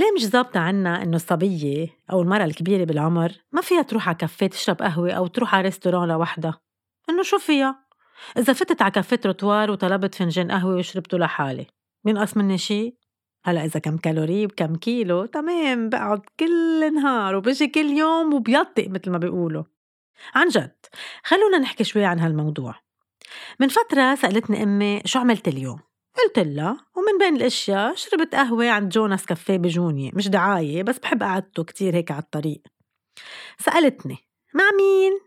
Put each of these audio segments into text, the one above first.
ليه مش ظابطة عنا إنه الصبية أو المرأة الكبيرة بالعمر ما فيها تروح على كافيه تشرب قهوة أو تروح على restaurant لوحدها إنه شو فيها؟ إذا فتت على café trottoir وطلبت فنجان قهوة وشربته لحالي بينقص مني شي؟ هلا إذا كم كالوري بكم كيلو تمام بقعد كل نهار وبجي كل يوم وبيطق مثل ما بيقولوا عن جد خلونا نحكي شوي عن هالموضوع من فترة سألتني أمي شو عملت اليوم قلت لها ومن بين الأشياء شربت قهوة عند جوناس كافيه بجونية مش دعاية بس بحب قعدته كتير هيك على الطريق سألتني مع مين؟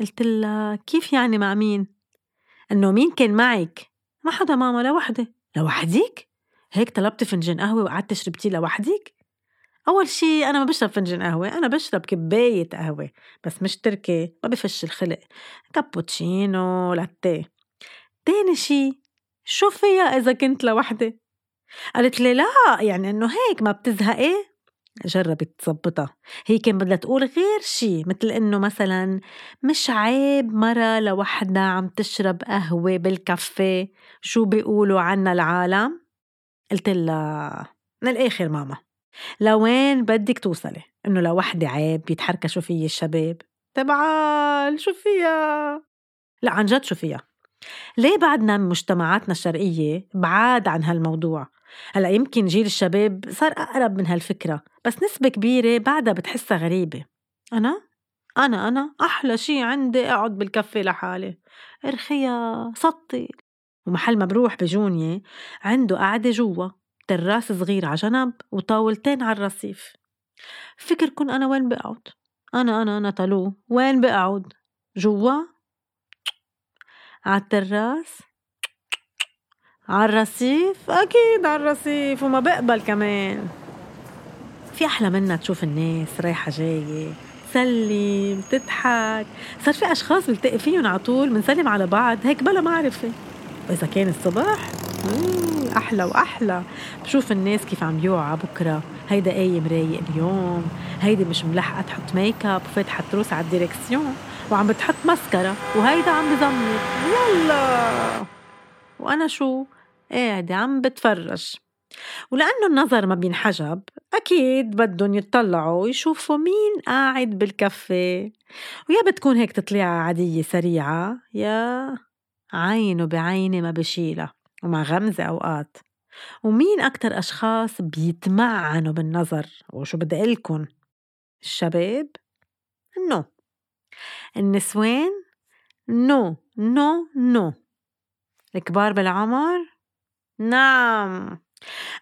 قلت لها كيف يعني مع مين؟ إنه مين كان معك؟ ما حدا ماما لوحدي لوحدك؟ هيك طلبتي فنجان قهوة وقعدت شربتيه لوحدك؟ أول شي أنا ما بشرب فنجان قهوة أنا بشرب كباية قهوة بس مش تركي ما بفش الخلق كابوتشينو لاتيه تاني شي شو فيها إذا كنت لوحدي؟ قالت لي لا يعني إنه هيك ما بتزهقي؟ جربت تظبطها هي كان بدها تقول غير شي مثل إنه مثلا مش عيب مرة لوحدها عم تشرب قهوة بالكافيه شو بيقولوا عنا العالم؟ قلت لها من الآخر ماما لوين بدك توصلي؟ إنه لوحدي عيب يتحركشوا فيي الشباب تبعال شو فيها؟ لا عن جد شو فيها؟ ليه بعدنا مجتمعاتنا الشرقية بعاد عن هالموضوع؟ هلأ يمكن جيل الشباب صار أقرب من هالفكرة بس نسبة كبيرة بعدها بتحسها غريبة. أنا؟ أنا أنا أحلى شي عندي أقعد بالكفي لحالي. ارخيا سطي. ومحل ما بروح بجونية عنده قعدة جوا تراس صغير على جنب وطاولتين على الرصيف. فكركن أنا وين بقعد؟ أنا أنا أنا تلو وين بقعد؟ جوا عالتراس عالرصيف أكيد عالرصيف وما بقبل كمان. في أحلى منا تشوف الناس رايحة جاية تسلم تضحك صار في أشخاص بلتقي فيهم على طول بنسلم على بعض هيك بلا معرفة. وإذا كان الصبح؟ أحلى وأحلى. بشوف الناس كيف عم يوعى بكرة. هيدا قايم رايق اليوم. هيدي مش ملحقة تحط make up وفاتحة trousse على ال direction وعم بتحط مسكرة وهيدا عم بزمر يلا! وأنا شو؟ قاعدة عم بتفرج. ولأنه النظر ما بينحجب أكيد بدهم يطلعوا ويشوفوا مين قاعد بالكافيه. ويا بتكون هيك تطليعة عادية سريعة يا عينه بعيني ما بشيلها ومع غمزة أوقات. ومين أكتر أشخاص بيتمعنوا بالنظر؟ وشو بدي أقلكن الشباب؟ no النسوان no no no. الكبار بالعمر نعم.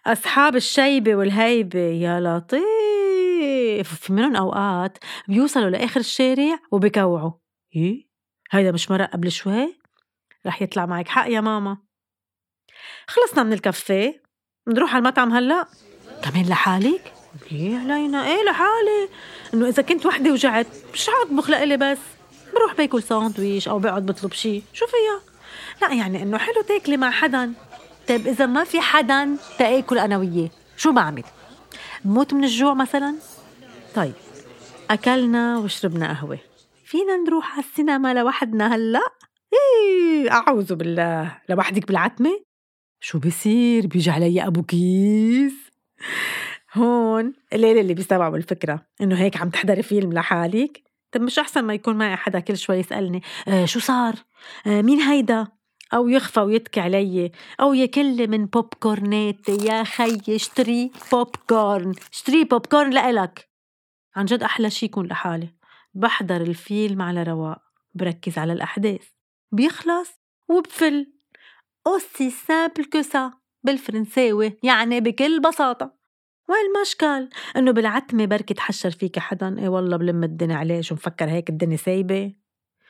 أصحاب الشيبة والهيبة يا لطيف. في منهم أوقات بيوصلوا لآخر الشارع وبكوعوا إيه؟ هيدا مش مرق قبل شوي؟ رح يطلع معك حق يا ماما. خلصنا من الكافيه. نروح على المطعم هلأ. كمان لحالك؟ ليه علينا إيه لحالي؟ إنه إذا كنت وحدي وجعت مش حاطبخ لإلي بس. بروح باكل ساندويش أو بقعد بطلب شي شو فيها لا يعني إنه حلو تاكلي مع حدا. طيب إذا ما في حدا تأكل أنا وياه شو بعمل؟ بموت من الجوع مثلا؟ طيب أكلنا وشربنا قهوة. فينا نروح على السينما لوحدنا هلأ؟ إيه أعوذ بالله. لوحدك بالعتمة؟ شو بصير بيجي علي أبو كيس؟ هون القليلة اللي بيستوعبوا الفكرة إنه هيك عم تحضري فيلم لحالك. طب مش أحسن ما يكون معي حدا كل شوي يسألني آه شو صار؟ آه مين هيدا؟ أو يغفى ويتكي علي. أو يكل من بوب كورناتي يا خيي اشتري بوب كورن اشتري بوب كورن لإلك. عن جد أحلى شي يكون لحالي. بحضر الفيلم على رواق بركز على الأحداث. بيخلص وبفل. aussi simple que ça بالفرنساوي يعني بكل بساطة. والمشكل إنه بالعتمة بركي تحركش فيك حدا اي والله بلم الدنيا عليه شو مفكر هيك الدنيا سايبة.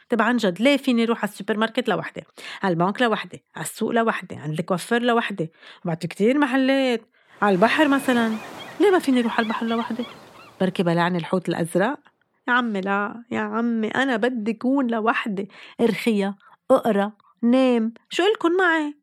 طب عن جد ليه فيني أروح على السوبر ماركت لوحدي؟ على البنك لوحدي على السوق لوحدي عند الكوافير لوحدي. وبعد في كتير محلات. على البحر مثلا. ليه ما فيني أروح على البحر لوحدي؟ بركي بلعني الحوت الأزرق. يا عمي لا يا عمي أنا بدي كون لوحدي. ارخية اقرأ نام. شو إلكن معي؟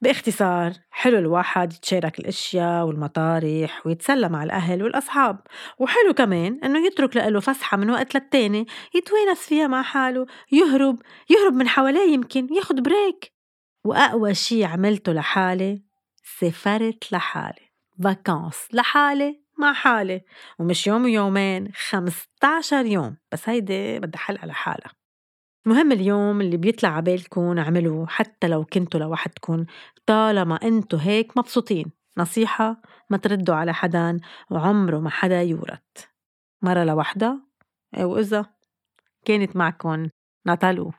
باختصار حلو الواحد يتشارك الأشياء والمطارح ويتسلى مع الأهل والأصحاب. وحلو كمان إنه يترك له فسحة من وقت للتاني يتوانس فيها مع حاله يهرب يهرب من حواليه يمكن ياخد بريك وأقوى شي عملته لحالي سافرت لحالي فاكانس لحالي مع حالي. ومش يوم ويومين 15 يوم. بس هيدي بدها حل على المهم اليوم اللي بيطلع عبالكم اعملوه حتى لو كنتوا لوحدكم طالما انتو هيك مبسوطين. نصيحة ما تردوا على حدا وعمره ما حدا يورت مرة لوحدها وإذا كانت معكن ناتالو.